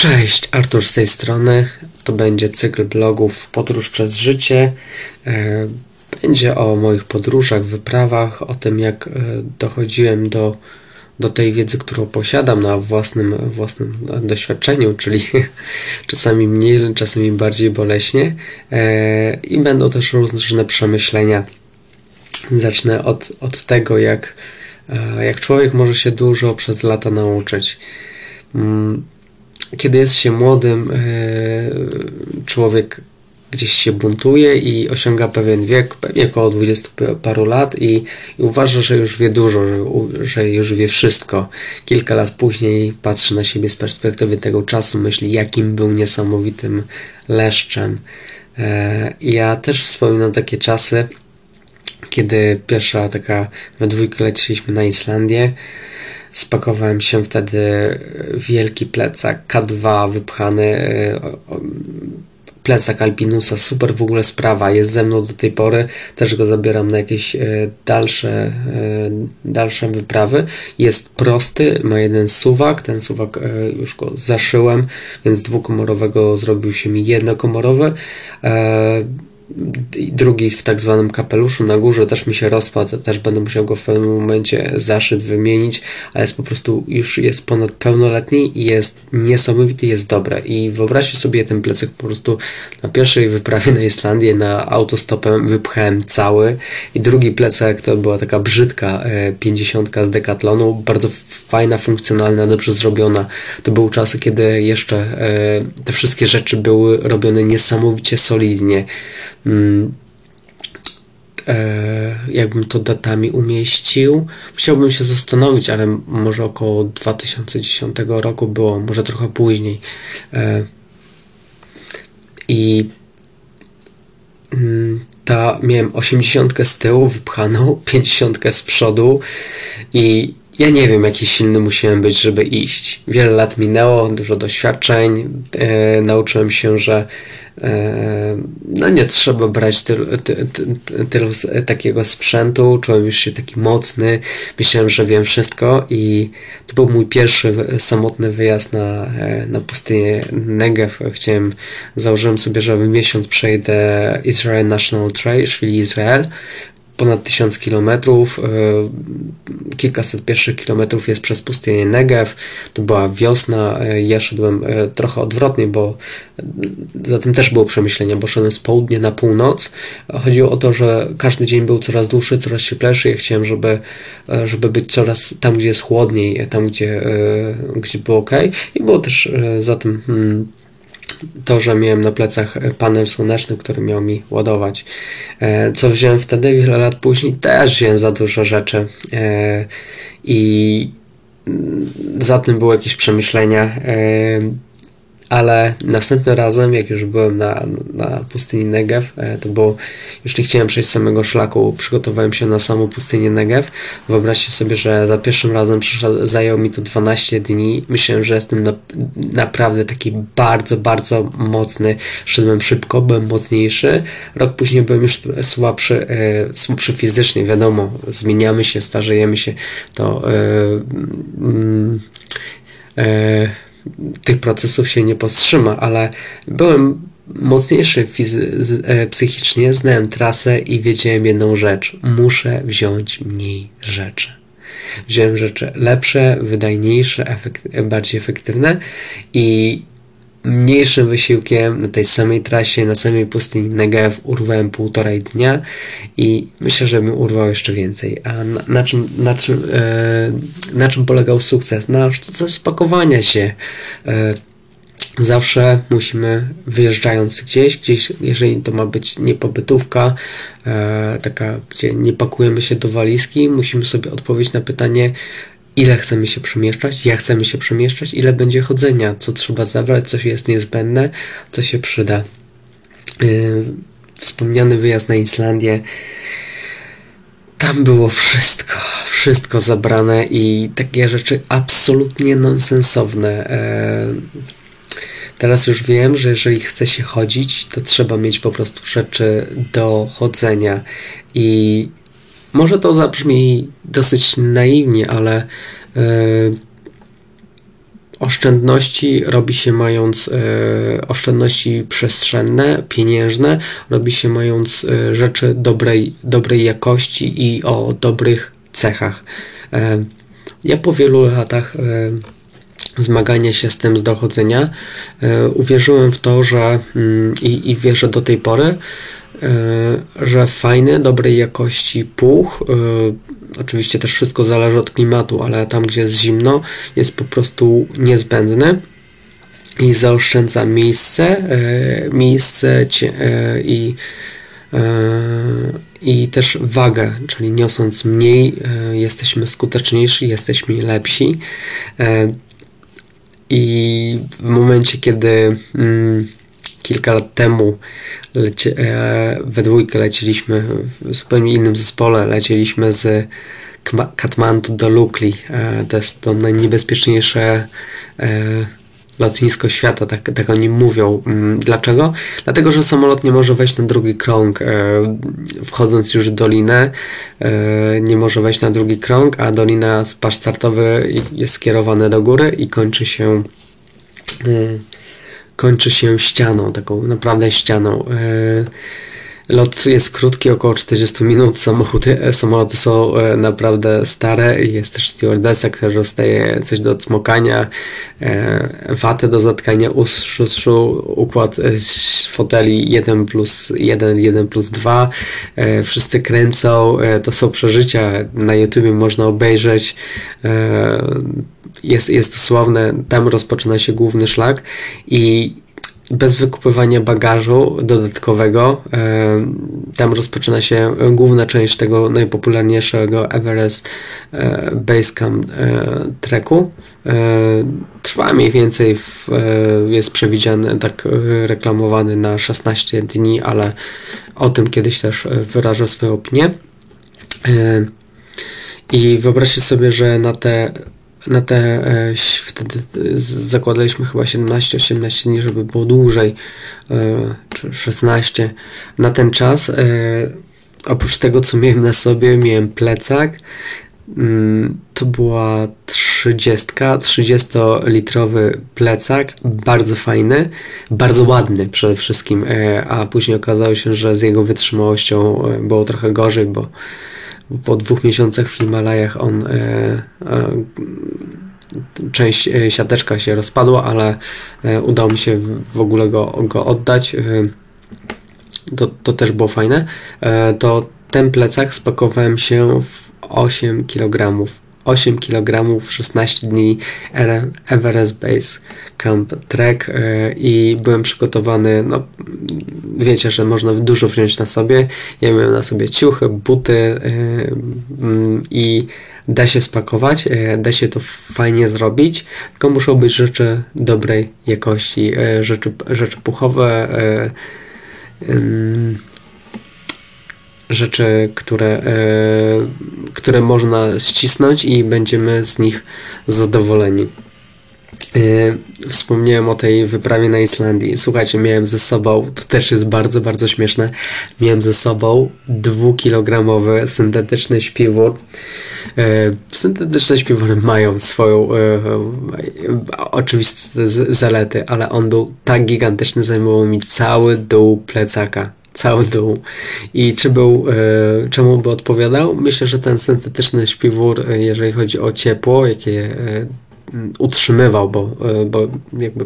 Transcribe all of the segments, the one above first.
Cześć, Artur z tej strony. To będzie cykl blogów Podróż przez życie. E, będzie o moich podróżach, wyprawach, o tym jak e, dochodziłem do, do tej wiedzy, którą posiadam na własnym, własnym doświadczeniu, czyli czasami mniej, czasami bardziej boleśnie. E, I będą też różne przemyślenia. Zacznę od, od tego, jak, jak człowiek może się dużo przez lata nauczyć. Kiedy jest się młodym, e, człowiek gdzieś się buntuje i osiąga pewien wiek, pewnie około 20 paru lat i, i uważa, że już wie dużo, że, że, już wie wszystko. Kilka lat później patrzy na siebie z perspektywy tego czasu, myśli, jakim był niesamowitym leszczem. E, ja też wspominam takie czasy, kiedy pierwsza taka we dwójkę leciliśmy na Islandię. Spakowałem się wtedy wielki plecak K2 wypchany e, plecak Alpinusa, super w ogóle sprawa, jest ze mną do tej pory, też go zabieram na jakieś e, dalsze, e, dalsze wyprawy. Jest prosty, ma jeden suwak, ten suwak już go zaszyłem, więc dwukomorowego zrobił się mi jednokomorowy drugi w tak zwanym kapeluszu na górze też mi się rozpadł, też będę musiał go w pewnym momencie zaszyt wymienić, ale jest po prostu już jest ponad pełnoletni i jest niesamowity, jest dobre i wyobraźcie sobie ten plecak po prostu na pierwszej wyprawie na Islandię na autostopem wypchałem cały i drugi plecak to była taka brzydka 50 e, z Decathlonu, bardzo fajna, funkcjonalna, dobrze zrobiona. To były czasy, kiedy jeszcze e, te wszystkie rzeczy były robione niesamowicie solidnie. Mm, e, jakbym to datami umieścił. Musiałbym się zastanowić, ale może około 2010 roku było, może trochę później. E, I mm, ta miałem 80 z tyłu wypchaną, 50 z przodu i ja nie wiem, jaki silny musiałem być, żeby iść. Wiele lat minęło, dużo doświadczeń. E, nauczyłem się, że e, no nie trzeba brać tylu, ty, ty, takiego sprzętu. Czułem już się taki mocny. Myślałem, że wiem wszystko i to był mój pierwszy samotny wyjazd na, e, na pustynię Negev. Chciałem, założyłem sobie, że miesiąc przejdę Israel National Trail, czyli Izrael ponad 1000 kilometrów, e, kilkaset pierwszych kilometrów jest przez pustynię Negev, to była wiosna, e, ja szedłem e, trochę odwrotnie, bo za tym też było przemyślenie, bo szedłem z południa na północ, chodziło o to, że każdy dzień był coraz dłuższy, coraz cieplejszy, ja chciałem, żeby, żeby być coraz tam, gdzie jest chłodniej, tam, gdzie, gdzie było ok i było też za tym hmm, to, że miałem na plecach panel słoneczny, który miał mi ładować. E, co wziąłem wtedy, wiele lat później, też wziąłem za dużo rzeczy. E, I za tym były jakieś przemyślenia e, ale następnym razem, jak już byłem na, na pustyni Negev, e, to było, już nie chciałem przejść samego szlaku, przygotowałem się na samą pustynię Negev. Wyobraźcie sobie, że za pierwszym razem zajęło mi to 12 dni. Myślałem, że jestem na, naprawdę taki bardzo, bardzo mocny. Szedłem szybko, byłem mocniejszy. Rok później byłem już słabszy, e, słabszy fizycznie, wiadomo, zmieniamy się, starzejemy się, to e, mm, e, tych procesów się nie powstrzyma, ale byłem mocniejszy e, psychicznie, znałem trasę i wiedziałem jedną rzecz. Muszę wziąć mniej rzeczy. Wziąłem rzeczy lepsze, wydajniejsze, efekt bardziej efektywne i mniejszym wysiłkiem na tej samej trasie, na samej pustyni Negev urwałem półtorej dnia i myślę, że bym urwał jeszcze więcej. A na, na czym, na, czym, e, na czym polegał sukces? Na sztuce spakowania się. E, zawsze musimy wyjeżdżając gdzieś, gdzieś, jeżeli to ma być niepobytówka, e, taka, gdzie nie pakujemy się do walizki, musimy sobie odpowiedzieć na pytanie, ile chcemy się przemieszczać, jak chcemy się przemieszczać, ile będzie chodzenia, co trzeba zabrać, co jest niezbędne, co się przyda. Yy, wspomniany wyjazd na Islandię. Tam było wszystko, wszystko zabrane i takie rzeczy absolutnie nonsensowne. Yy, teraz już wiem, że jeżeli chce się chodzić, to trzeba mieć po prostu rzeczy do chodzenia i może to zabrzmi dosyć naiwnie, ale yy, oszczędności robi się mając oszczędności przestrzenne, pieniężne, robi się mając rzeczy dobrej, dobrej jakości i o dobrych cechach. Ja po wielu latach zmagania się z tym, z dochodzenia, uwierzyłem w to, że mm, i, i wierzę do tej pory, że fajny, dobrej jakości puch, oczywiście też wszystko zależy od klimatu, ale tam, gdzie jest zimno, jest po prostu niezbędny i zaoszczędza miejsce, miejsce i i też wagę, czyli niosąc mniej, jesteśmy skuteczniejsi, jesteśmy lepsi. I w momencie, kiedy mm, kilka lat temu lecie, e, we dwójkę leciliśmy w zupełnie innym zespole, lecieliśmy z Katmandu do Lukli. E, to jest to najniebezpieczniejsze e, lotnisko świata, tak, tak oni mówią. Mm, dlaczego? Dlatego, że samolot nie może wejść na drugi krąg. Wchodząc już w dolinę, nie może wejść na drugi krąg, a dolina pasz startowy jest skierowana do góry i kończy się kończy się ścianą, taką naprawdę ścianą. E, lot jest krótki, około 40 minut. Samochody, e, samoloty są e, naprawdę stare. Jest też stewardessa, która dostaje coś do cmokania, watę do zatkania uszu, układ foteli 1 plus 1, 1 plus 2. Wszyscy kręcą. To są przeżycia. Na YouTubie można obejrzeć jest, jest to sławne, tam rozpoczyna się główny szlak i bez wykupywania bagażu dodatkowego, e, tam rozpoczyna się główna część tego najpopularniejszego Everest e, Basecamp e, treku. Trwa mniej więcej, w, jest przewidziany, tak reklamowany na 16 dni, ale o tym kiedyś też wyrażę swoją opinię. I wyobraźcie sobie, że na te na te e, wtedy zakładaliśmy chyba 17-18 dni, żeby było dłużej, e, czy 16 na ten czas. E, oprócz tego, co miałem na sobie, miałem plecak. Mm, to była 30, 30-litrowy plecak, bardzo fajny, bardzo ładny przede wszystkim, a później okazało się, że z jego wytrzymałością było trochę gorzej, bo po dwóch miesiącach w Himalajach on e, e, część e, siateczka się rozpadła, ale udało mi się w ogóle go, go oddać. To, to też było fajne. To ten plecak spakowałem się w 8 kg 8 kg 16 dni Everest Base Camp Trek e, i byłem przygotowany, no wiecie, że można dużo wziąć na sobie. Ja miałem na sobie ciuchy, buty e, mm, i da się spakować, e, da się to fajnie zrobić, tylko muszą być rzeczy dobrej jakości, rzeczy, rzeczy puchowe, rzeczy, które, które można ścisnąć i będziemy z nich zadowoleni. E, wspomniałem o tej wyprawie na Islandii. Słuchajcie, miałem ze sobą, to też jest bardzo, bardzo śmieszne, miałem ze sobą dwukilogramowy syntetyczny śpiwór. E, syntetyczne śpiwory mają swoją oczywiste zalety, ale on był tak gigantyczny, zajmował mi cały dół plecaka cały dół. I czy był, czemu by odpowiadał? Myślę, że ten syntetyczny śpiwór, jeżeli chodzi o ciepło, jakie utrzymywał, bo, bo jakby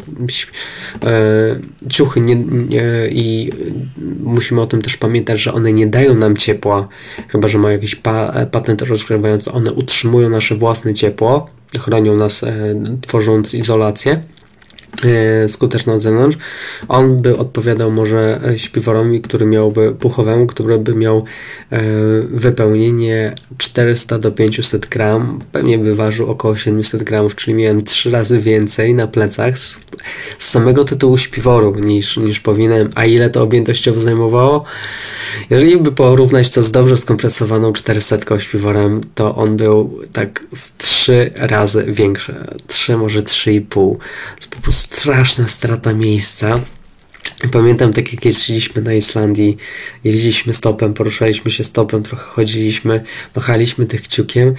ciuchy nie, nie, i musimy o tym też pamiętać, że one nie dają nam ciepła, chyba że mają jakiś pa, patent rozgrywający, one utrzymują nasze własne ciepło, chronią nas tworząc izolację E, skuteczna od zewnątrz, on by odpowiadał może śpiworowi, który miałby puchowemu, który by miał e, wypełnienie 400 do 500 gram, pewnie by ważył około 700 gramów, czyli miałem 3 razy więcej na plecach z, z samego tytułu śpiworu niż, niż powinienem, a ile to objętościowo zajmowało? Jeżeli by porównać to z dobrze skompresowaną 400 śpiworem, to on był tak z 3 razy większy, 3 może 3,5. To po prostu straszna strata miejsca. Pamiętam tak jak jeździliśmy na Islandii, jeździliśmy stopem, poruszaliśmy się stopem, trochę chodziliśmy, machaliśmy tych kciukiem.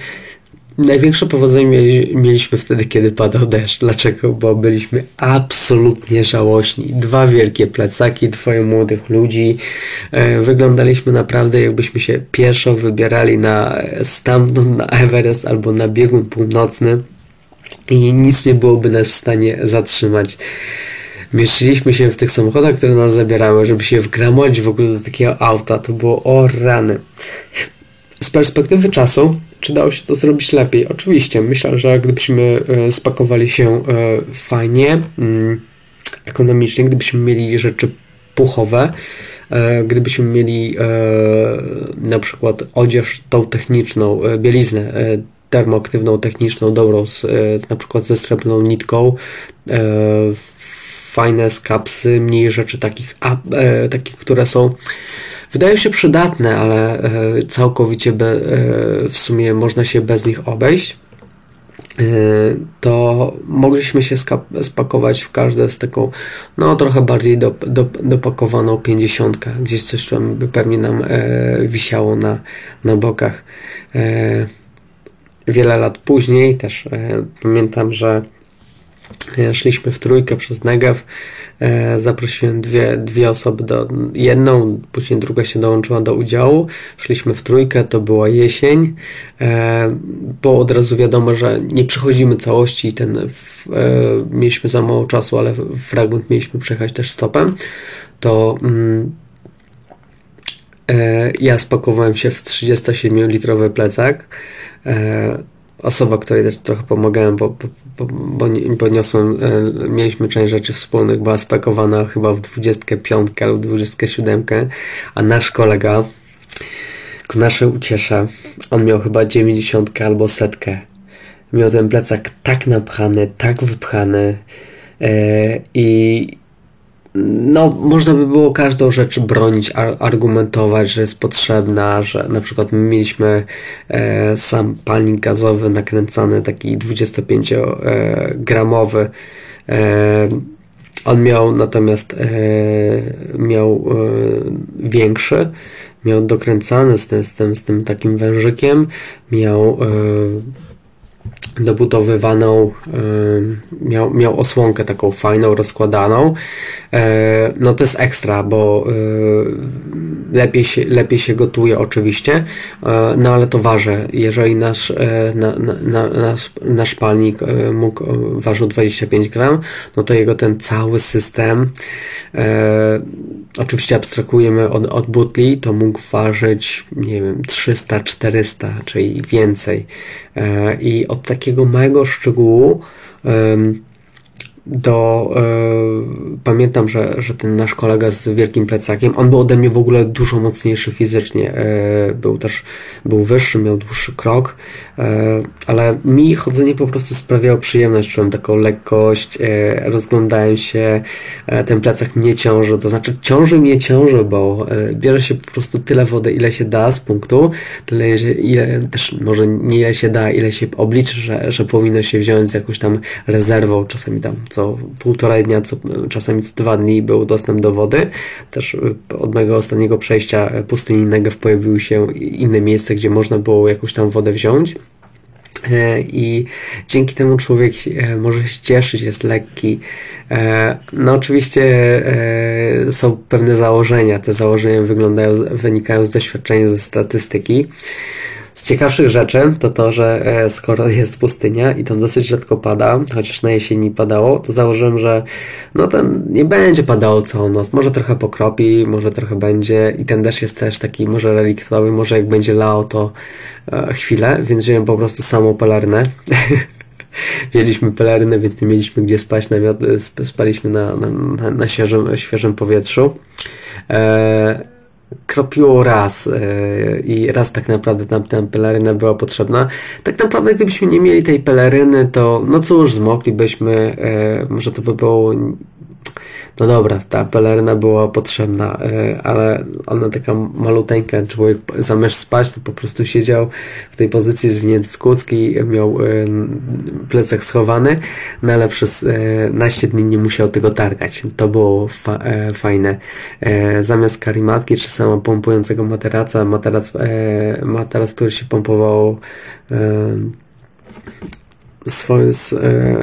największe powodzenie mieli, mieliśmy wtedy, kiedy padał deszcz. Dlaczego? Bo byliśmy absolutnie żałośni. Dwa wielkie plecaki, dwoje młodych ludzi. E, wyglądaliśmy naprawdę, jakbyśmy się pieszo wybierali na stamtąd na Everest albo na biegun północny i nic nie byłoby nas w stanie zatrzymać. Mieszczyliśmy się w tych samochodach, które nas zabierały, żeby się wgramować w ogóle do takiego auta. To było o rany. Z perspektywy czasu, czy dało się to zrobić lepiej? Oczywiście, myślę, że gdybyśmy e, spakowali się e, fajnie, mm, ekonomicznie, gdybyśmy mieli rzeczy puchowe, e, gdybyśmy mieli na przykład odzież tą techniczną, bieliznę termoaktywną, techniczną, dobrą, z, na przykład ze srebrną nitką, fajne skapsy, mniej rzeczy takich, a, takich które są wydają się przydatne, ale e, całkowicie be, e, w sumie można się bez nich obejść, e, to mogliśmy się spakować w każde z taką, no trochę bardziej do, do, dopakowaną pięćdziesiątkę. Gdzieś coś tam by pewnie nam wisiało na, na bokach. Wiele lat później też pamiętam, że szliśmy w trójkę przez Negev E, zaprosiłem dwie, dwie osoby, do, jedną, później druga się dołączyła do udziału. Szliśmy w trójkę, to była jesień. E, było od razu wiadomo, że nie przechodzimy całości, ten, e, mieliśmy za mało czasu, ale fragment mieliśmy przejechać też stopem. To mm, ja spakowałem się w 37-litrowy plecak osoba, której też trochę pomagałem, bo, bo, bo, bo e, mieliśmy część rzeczy wspólnych, była spakowana chyba w 25 albo 27, a nasz kolega, ku naszej uciesze, on miał chyba 90 albo setkę. Miał ten plecak tak napchany, tak wypchany e, i no, można by było każdą rzecz bronić, argumentować, że jest potrzebna, że na przykład my mieliśmy e, sam palnik gazowy nakręcany, taki 25-gramowy. E, on miał natomiast e, miał e, większy, miał dokręcany z tym, z tym, z tym takim wężykiem, miał e, dobudowywaną, miał, miał osłonkę taką fajną, rozkładaną. E, no to jest ekstra, bo e, lepiej się, lepiej się gotuje oczywiście, e, no ale to waży. Jeżeli nasz, na, na, nasz, nasz palnik mógł, ważył 25 gram, no to jego ten cały system oczywiście abstrakujemy od, od butli, to mógł ważyć, nie wiem, 300, 400, czyli więcej. I od takiego małego szczegółu do. E, pamiętam, że, że ten nasz kolega z wielkim plecakiem, on był ode mnie w ogóle dużo mocniejszy fizycznie. E, był też był wyższy, miał dłuższy krok, e, ale mi chodzenie po prostu sprawiało przyjemność. Czułem taką lekkość, rozglądałem się, ten plecak nie ciąży, to znaczy ciąży mnie ciąży, bo bierze się po prostu tyle wody, ile się da z punktu, tyle ile też może nie ile się da, ile się obliczy, że, że powinno się wziąć z jakąś tam rezerwą, czasami tam co półtora dnia, co, czasami co dwa dni był dostęp do wody. Też e, od mojego ostatniego przejścia e, pustyni Negev pojawiły się inne miejsce, gdzie można było jakąś tam wodę wziąć. E, I dzięki temu człowiek może się cieszyć, jest lekki. No, oczywiście są pewne założenia. Te założenia wyglądają, wynikają z doświadczenia, ze statystyki. Z ciekawszych rzeczy to to, że e, skoro jest pustynia i tam dosyć rzadko pada, chociaż na jesieni padało, to założyłem, że no ten nie będzie padało całą noc. Może trochę pokropi, może trochę będzie i ten deszcz jest też taki może reliktowy, może jak będzie lało to e, chwilę, więc wziąłem po prostu samą pelarynę. Wzięliśmy pelarynę, więc nie mieliśmy gdzie spać, namiot, spaliśmy na, na, na świeżym, świeżym powietrzu. E, kropiło raz yy, i raz tak naprawdę tam ta peleryna była potrzebna. Tak naprawdę gdybyśmy nie mieli tej peleryny, to no cóż, zmoglibyśmy, yy, może to by było no dobra, ta peleryna była potrzebna, e, ale ona taka maluteńka, człowiek zamiast spać, to po prostu siedział w tej pozycji zwinięty z miał e, plecak schowany, no ale przez e, naście dni nie musiał tego targać. To było fa fajne. Zamiast karimatki, czy samo pompującego materaca, materac, materac który się pompował swoje, e,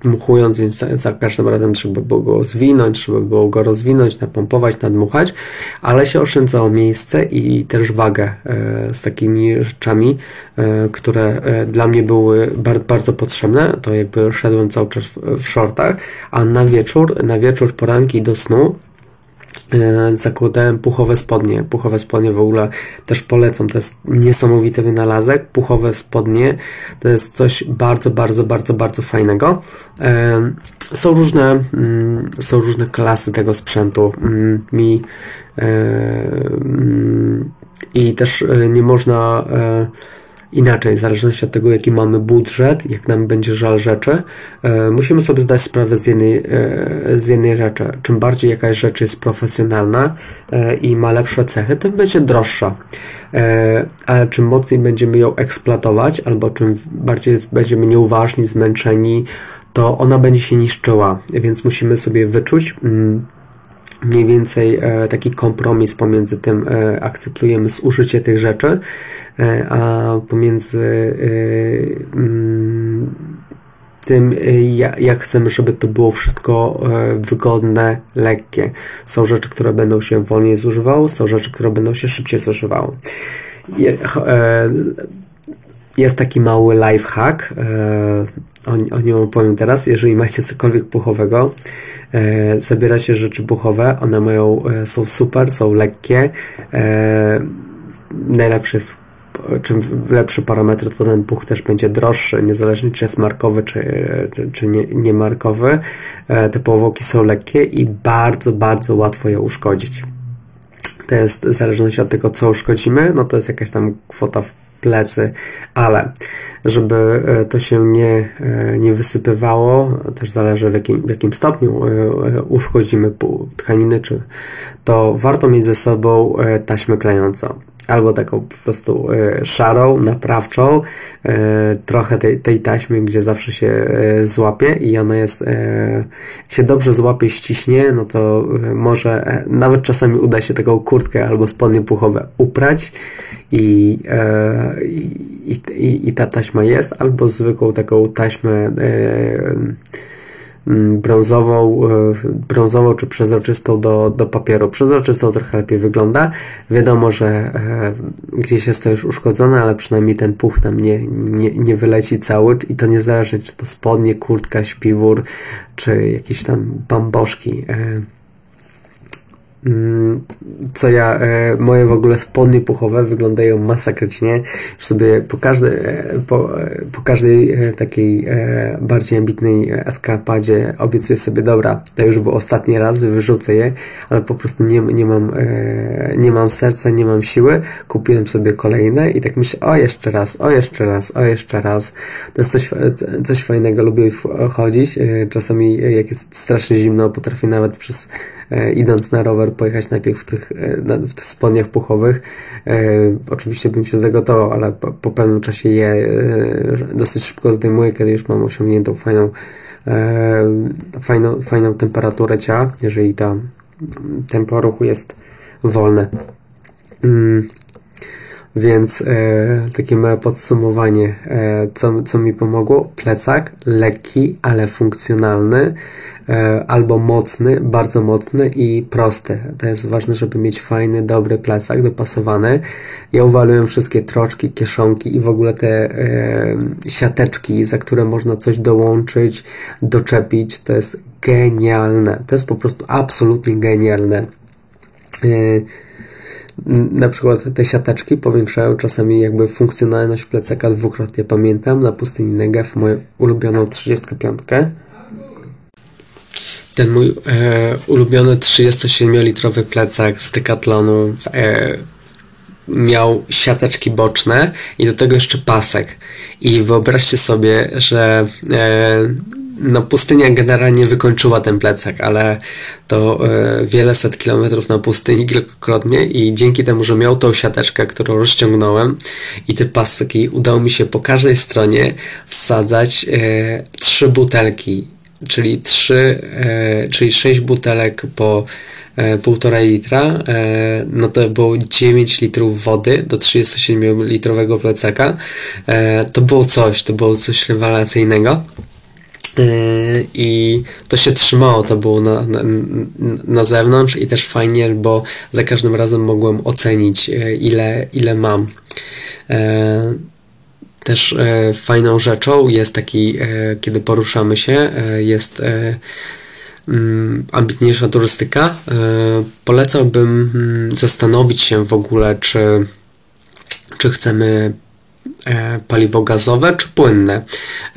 dmuchując, więc za każdym razem trzeba było go zwinąć, trzeba było go rozwinąć, napompować, nadmuchać, ale się oszczędzało miejsce i też wagę e, z takimi rzeczami, e, które dla mnie były bardzo, potrzebne, to jakby szedłem cały czas w, w shortach, a na wieczór, na wieczór poranki do snu zakładałem puchowe spodnie. Puchowe spodnie w ogóle też polecam. To jest niesamowity wynalazek. Puchowe spodnie to jest coś bardzo, bardzo, bardzo, bardzo fajnego. E, są różne, mm, są różne klasy tego sprzętu. Mm, mi e, mm, i też nie można inaczej, w zależności od tego, jaki mamy budżet, jak nam będzie żal rzeczy, e, musimy sobie zdać sprawę z jednej, e, z jednej rzeczy. Czym bardziej jakaś rzecz jest profesjonalna e, i ma lepsze cechy, tym będzie droższa. Ale czym mocniej będziemy ją eksploatować, albo czym bardziej będziemy nieuważni, zmęczeni, to ona będzie się niszczyła. Więc musimy sobie wyczuć, mm, mniej więcej e, taki kompromis pomiędzy tym e, akceptujemy zużycie tych rzeczy, e, a pomiędzy mm, tym, jak chcemy, żeby to było wszystko wygodne, lekkie. Są rzeczy, które będą się wolniej zużywały, są rzeczy, które będą się szybciej zużywały. Jest taki mały life hack, o, o nim opowiem teraz. Jeżeli macie cokolwiek puchowego, e, zabieracie rzeczy puchowe, one mają, e, są super, są lekkie. E, najlepszy jest czym lepszy parametr, to ten puch też będzie droższy, niezależnie czy jest markowy, czy, czy, czy nie, nie markowy. E, te powłoki są lekkie i bardzo, bardzo łatwo je uszkodzić. To jest w zależności od tego, co uszkodzimy, no to jest jakaś tam kwota w plecy, ale żeby e, to się nie, e, nie wysypywało, też zależy w jakim, w jakim stopniu e, uszkodzimy tkaniny, czy to warto mieć ze sobą taśmę klejącą albo taką po prostu szarą, naprawczą, trochę tej, tej taśmy, gdzie zawsze się złapie i ona jest, jak się dobrze złapie, ściśnie, no to może nawet czasami uda się taką kurtkę albo spodnie puchowe uprać i, i, i, i ta taśma jest, albo zwykłą taką taśmę Mm, brązową, e, brązową czy przezroczystą do, do papieru. Przezroczystą trochę lepiej wygląda. Wiadomo, że e, gdzieś jest to już uszkodzone, ale przynajmniej ten puch tam nie, nie, nie wyleci cały i to niezależnie czy to spodnie, kurtka, śpiwór czy jakieś tam bamboszki. E, co ja, e, moje w ogóle spodnie puchowe wyglądają masakrycznie. Już sobie po, każdej, po, e, po każdej e, takiej bardziej ambitnej eskapadzie obiecuję sobie, dobra, to już był ostatni raz, wyrzucę je, ale po prostu nie, nie, mam, nie mam serca, nie mam siły. Kupiłem sobie kolejne i tak myślę, o jeszcze raz, o jeszcze raz, o jeszcze raz. To jest coś, coś fajnego, lubię chodzić. Czasami jak jest strasznie zimno, potrafię nawet przez idąc na rower pojechać najpierw w tych, e, w tych spodniach puchowych. E, oczywiście bym się zagotował, ale po, po pewnym czasie je e, dosyć szybko zdejmuję, kiedy już mam osiągniętą fajną, fajną, fajną temperaturę ciała, jeżeli ta tempo ruchu jest wolne. Więc e, takie małe podsumowanie, e, co, co mi pomogło? Plecak lekki, ale funkcjonalny, e, albo mocny, bardzo mocny i prosty. To jest ważne, żeby mieć fajny, dobry plecak, dopasowany. Ja uwaliłem wszystkie troczki, kieszonki i w ogóle te e, siateczki, za które można coś dołączyć, doczepić. To jest genialne. To jest po prostu absolutnie genialne. Na przykład te siateczki powiększają czasami jakby funkcjonalność plecaka dwukrotnie. Pamiętam na pustyni Negev moją ulubioną 35. Ten mój e, ulubiony 37-litrowy plecak z Decathlonu e, miał siateczki boczne i do tego jeszcze pasek. I wyobraźcie sobie, że e, no pustynia generalnie wykończyła ten plecak, ale to e, wiele set kilometrów na pustyni kilkakrotnie i dzięki temu, że miał tą siateczkę, którą rozciągnąłem i te paski, udało mi się po każdej stronie wsadzać e, trzy butelki, czyli trzy, e, czyli sześć butelek po półtora litra, no to było 9 litrów wody do 37 litrowego plecaka. To było coś, to było coś rewelacyjnego. I to się trzymało, to było na, na, na zewnątrz i też fajnie, bo za każdym razem mogłem ocenić, ile, ile mam. Też e, fajną rzeczą jest taki, e, kiedy poruszamy się, e, jest mm, ambitniejsza turystyka. Polecałbym mm, zastanowić się w ogóle, czy, czy chcemy paliwo gazowe czy płynne.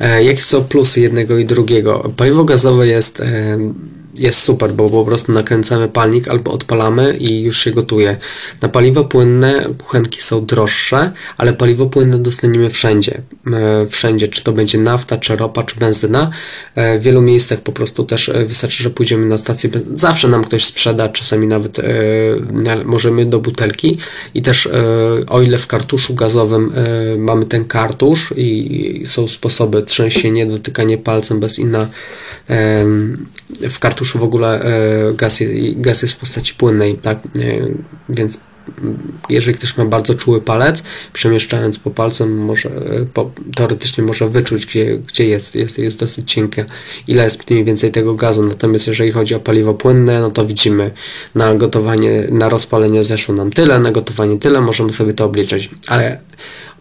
Jakie są plusy jednego i drugiego? Paliwo gazowe jest jest super, bo po prostu nakręcamy palnik albo odpalamy i już się gotuje. Na paliwo płynne kuchenki są droższe, ale paliwo płynne dostaniemy wszędzie. E, wszędzie, czy to będzie nafta, czy ropa, czy benzyna. E, w wielu miejscach po prostu też e, wystarczy, że pójdziemy na stację. Zawsze nam ktoś sprzeda, czasami nawet możemy do butelki i też o ile w kartuszu gazowym mamy ten kartusz i są sposoby trzęsienie, dotykanie palcem bez inna w kartuszu w ogóle e, gaz, gaz jest w postaci płynnej, tak? E, więc jeżeli ktoś ma bardzo czuły palec, przemieszczając po palcem, może, e, po, teoretycznie może wyczuć, gdzie, gdzie jest. jest. Jest dosyć cienkie, ile jest mniej więcej tego gazu. Natomiast jeżeli chodzi o paliwo płynne, no to widzimy na gotowanie, na rozpalenie zeszło nam tyle, na gotowanie tyle, możemy sobie to obliczyć. Ale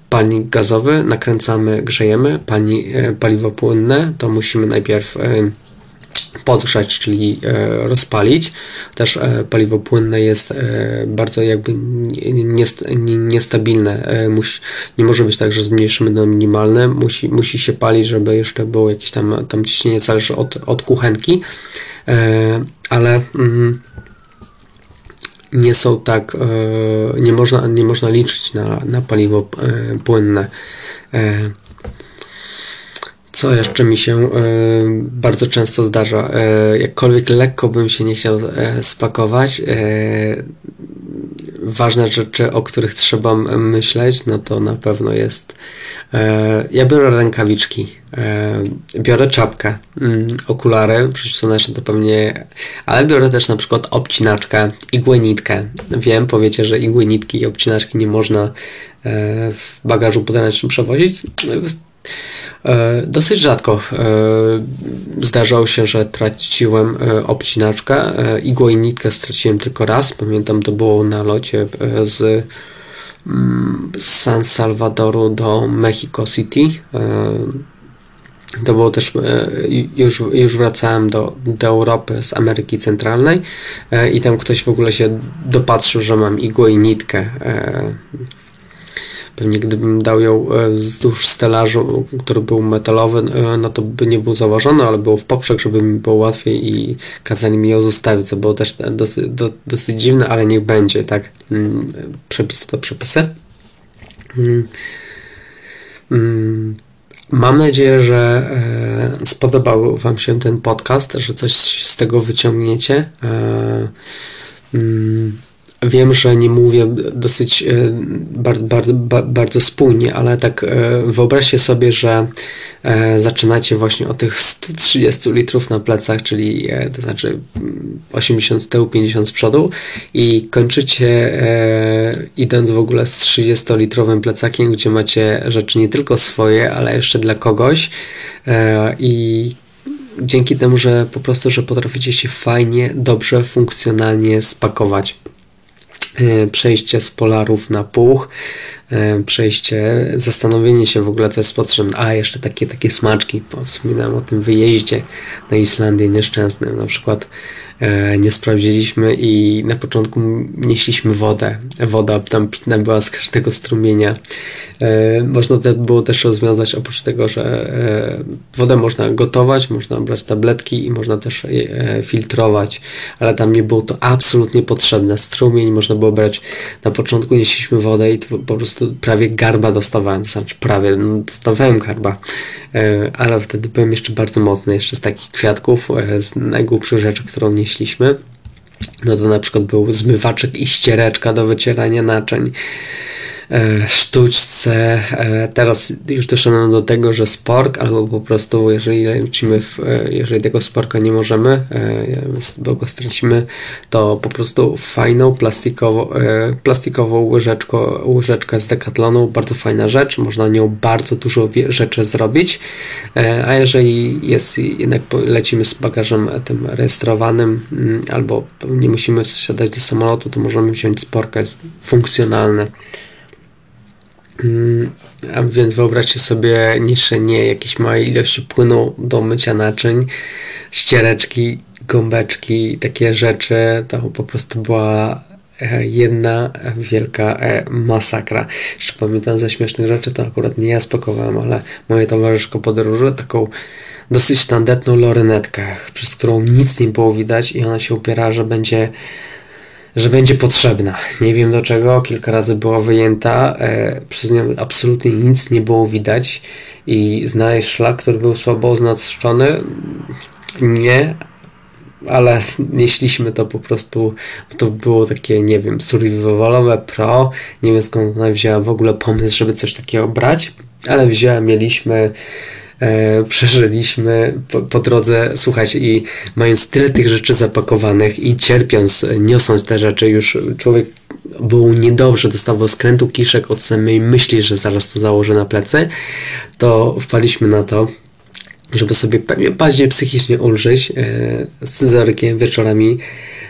palnik gazowy nakręcamy, grzejemy, palni, paliwo płynne, to musimy najpierw podgrzać, czyli e, rozpalić. Też e, paliwo płynne jest e, bardzo jakby niestabilne. Nie może być tak, że zmniejszymy na minimalne. Musi, musi się palić, żeby jeszcze było jakieś tam, tam ciśnienie, zależy od, od kuchenki. Ale mm, nie są tak, nie można, nie można liczyć na, na paliwo płynne. Co jeszcze mi się e, bardzo często zdarza? E, jakkolwiek lekko bym się nie chciał e, spakować, ważne rzeczy, o których trzeba myśleć, no to na pewno jest. Ja biorę rękawiczki, biorę czapkę, mm, okulary przeciwsłoneczne to pewnie, ale biorę też na przykład obcinaczkę, igłę nitkę. Wiem, powiecie, że igły nitki i obcinaczki nie można w bagażu podręcznym przewozić dosyć rzadko e, zdarzało się, że traciłem e, obcinaczkę. Igłę i nitkę straciłem tylko raz. Pamiętam, to było na locie z mm, San Salvadoru do Mexico City. To było też, już, już wracałem do, do Europy z Ameryki Centralnej i tam ktoś w ogóle się dopatrzył, że mam igłę i nitkę. Pewnie gdybym dał ją e, wzdłuż stelażu, który był metalowy, e, no to by nie był założony, ale było w poprzek, żeby mi było łatwiej i kazali mi ją zostawić, co było też dosyć, do, dosyć dziwne, ale niech będzie, tak? Mm, przepisy to przepisy. Mm. Mm. Mam nadzieję, że e, spodobał Wam się ten podcast, że coś z tego wyciągniecie. Wiem, że nie mówię dosyć bardzo, bardzo, bardzo spójnie, ale tak e, wyobraźcie sobie, że e, zaczynacie właśnie od tych 130 litrów na plecach, czyli e, to znaczy 80 z tyłu, 50 z przodu i kończycie idąc w ogóle z 30-litrowym plecakiem, gdzie macie rzeczy nie tylko swoje, ale jeszcze dla kogoś i dzięki temu, że po prostu, że potraficie się fajnie, dobrze, funkcjonalnie spakować. E, przejście z polarów na puch, przejście, zastanowienie się w ogóle, co jest potrzebne. A, jeszcze takie, takie smaczki. Wspominałem o tym wyjeździe na Islandię nieszczęsnym. Na przykład E, nie sprawdziliśmy i na początku nieśliśmy wodę. Woda tam pitna była z każdego strumienia. E, można to było też rozwiązać oprócz tego, że e, wodę można gotować, można brać tabletki i można też je filtrować, ale tam nie było to absolutnie potrzebne. Strumień można było brać. Na początku nieśliśmy wodę i po prostu prawie garba dostawałem, znaczy prawie, no, dostawałem garba, ale wtedy byłem jeszcze bardzo mocny, jeszcze z takich kwiatków, z najgłupszych rzeczy, którą nieśliśmy, no to na przykład był zmywaczek i ściereczka do wycierania naczyń. E, sztuczce. E, teraz już doszedłem do tego, że spork, albo po prostu jeżeli lecimy w, e, jeżeli tego sporka nie możemy, bo go stracimy, to po prostu fajną plastikową, plastikową łyżeczko, łyżeczkę z Decathlonu, bardzo fajna rzecz, można nią bardzo dużo rzeczy zrobić, a jeżeli jest jednak lecimy z bagażem tym rejestrowanym, mm, albo nie musimy wsiadać do samolotu, to możemy wziąć sporkę, funkcjonalne. Mm, a więc wyobraźcie sobie niszczenie jakiejś małej ilości płynu do mycia naczyń, ściereczki, gąbeczki, takie rzeczy. To po prostu była e, jedna wielka e, masakra. Jeszcze pamiętam ze śmiesznych rzeczy, to akurat nie ja spakowałem, ale moje towarzyszko podróży taką dosyć tandetną lorynetkę, przez którą nic nie było widać i ona się upiera, że będzie że będzie potrzebna. Nie wiem do czego, kilka razy była wyjęta, e, przez nią absolutnie nic nie było widać i znaleźć szlak, który był słabo oznaczony, nie, ale nieśliśmy to po prostu, to było takie, nie wiem, survivalowe pro, nie wiem skąd ona wzięła w ogóle pomysł, żeby coś takiego brać, ale wzięła, mieliśmy, e, przeżyliśmy po, po, drodze, słuchajcie, i mając tyle tych rzeczy zapakowanych i cierpiąc, niosąc te rzeczy, już człowiek był niedobrze, dostawał skrętu kiszek od samej myśli, że zaraz to założę na plecy, to wpaliśmy na to, żeby sobie pewnie bardziej psychicznie ulżyć. E, z scyzorykiem wieczorami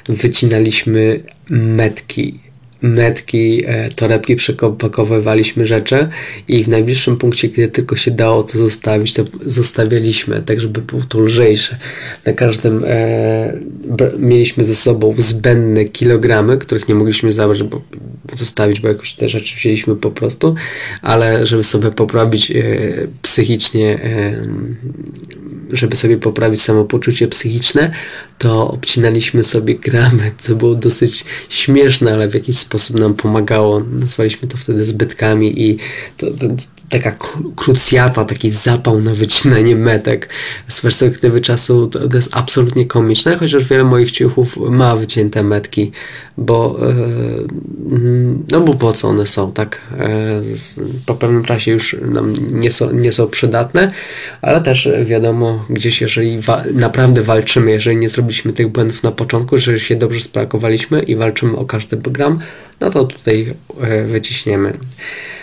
wycinaliśmy metki metki, e, torebki przepakowywaliśmy rzeczy i w najbliższym punkcie, kiedy tylko się dało to zostawić, to zostawialiśmy, tak żeby było to lżejsze. Na każdym e, mieliśmy ze sobą zbędne kilogramy, których nie mogliśmy zabrać, bo zostawić, bo jakoś te rzeczy wzięliśmy po prostu, ale żeby sobie poprawić e, psychicznie, e, żeby sobie poprawić samopoczucie psychiczne, to obcinaliśmy sobie gramy, co było dosyć śmieszne, ale w jakiś sposób nam pomagało. Nazwaliśmy to wtedy zbytkami i to, to, to taka krucjata, taki zapał na wycinanie metek z perspektywy czasu to, to jest absolutnie komiczne, chociaż wiele moich ciuchów ma wycięte metki, bo e, no bo po co one są, tak? E, po pewnym czasie już nam nie są, nie są przydatne, ale też wiadomo, gdzieś jeżeli wa naprawdę walczymy, jeżeli nie zrobiliśmy tych błędów na początku, że się dobrze sprakowaliśmy i walczymy o każdy gram, no to tutaj e, wyciśniemy.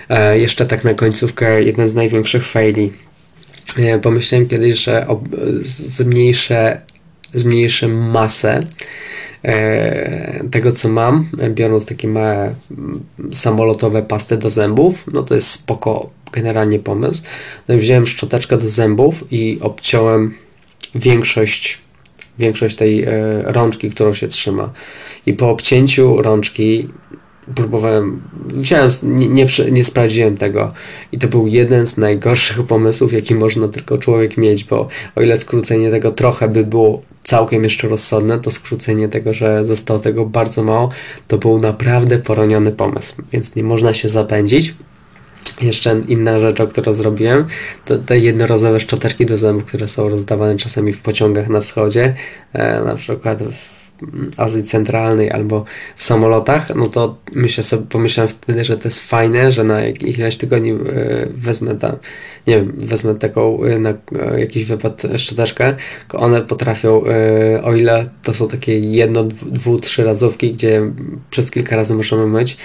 E, jeszcze tak na końcówkę, jeden z największych faili. E, pomyślałem kiedyś, że zmniejszę, zmniejszę masę tego, co mam, biorąc takie małe samolotowe pasty do zębów, no to jest spoko generalnie pomysł. No i wziąłem szczoteczkę do zębów i obciąłem większość, większość tej rączki, którą się trzyma. I po obcięciu rączki próbowałem, wziąłem, nie, nie, nie sprawdziłem tego i to był jeden z najgorszych pomysłów, jaki można tylko człowiek mieć, bo o ile skrócenie tego trochę by było całkiem jeszcze rozsądne, to skrócenie tego, że zostało tego bardzo mało, to był naprawdę poroniony pomysł, więc nie można się zapędzić. Jeszcze inna rzecz, o którą zrobiłem, to te jednorazowe szczoteczki do zębów, które są rozdawane czasami w pociągach na wschodzie, e, na przykład w Azji Centralnej albo w samolotach, no to myślę sobie, pomyślałem wtedy, że to jest fajne, że na ileś tygodni e, wezmę tam, nie wiem, wezmę taką e, na e, jakiś wypad szczoteczkę, one potrafią, o ile to są takie jedno, dwu, trzy razówki, gdzie przez kilka razy możemy myć,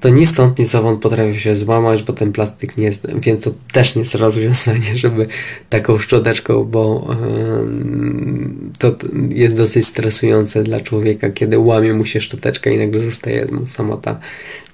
to ni stąd, ni zowąd potrafi się złamać, bo ten plastik nie jest, więc to też nie jest rozwiązanie, żeby taką szczoteczką, bo to jest dosyć stresujące dla człowieka, kiedy łamie mu się szczoteczka i nagle zostaje mu sama ta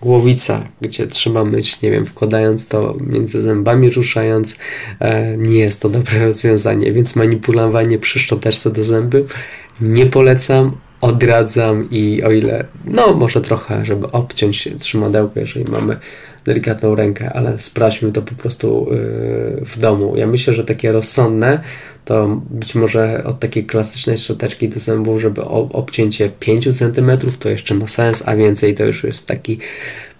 głowica, gdzie trzeba myć, nie wiem, wkładając to między zębami, ruszając, e, nie jest to dobre rozwiązanie, więc manipulowanie przy szczoteczce do zębów nie polecam, odradzam i o ile, no może trochę, żeby obciąć trzymadełko, jeżeli mamy delikatną rękę, ale sprawdźmy to po prostu yy, w domu. Ja myślę, że takie rozsądne to być może od takiej klasycznej szczoteczki do zębów, żeby obcięcie 5 cm to jeszcze ma sens, a więcej to już jest taki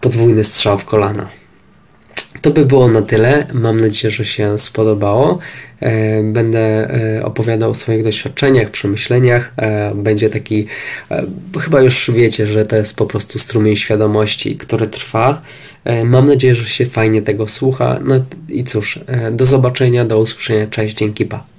podwójny strzał w kolana. to by było na tyle. Mam nadzieję, że się spodobało. E, będę e, opowiadał o swoich doświadczeniach, przemyśleniach. E, będzie taki, chyba już wiecie, że to jest po prostu strumień świadomości, który trwa. Mam nadzieję, że się fajnie tego słucha. No i cóż, do zobaczenia, do usłyszenia. Cześć, dzięki, pa.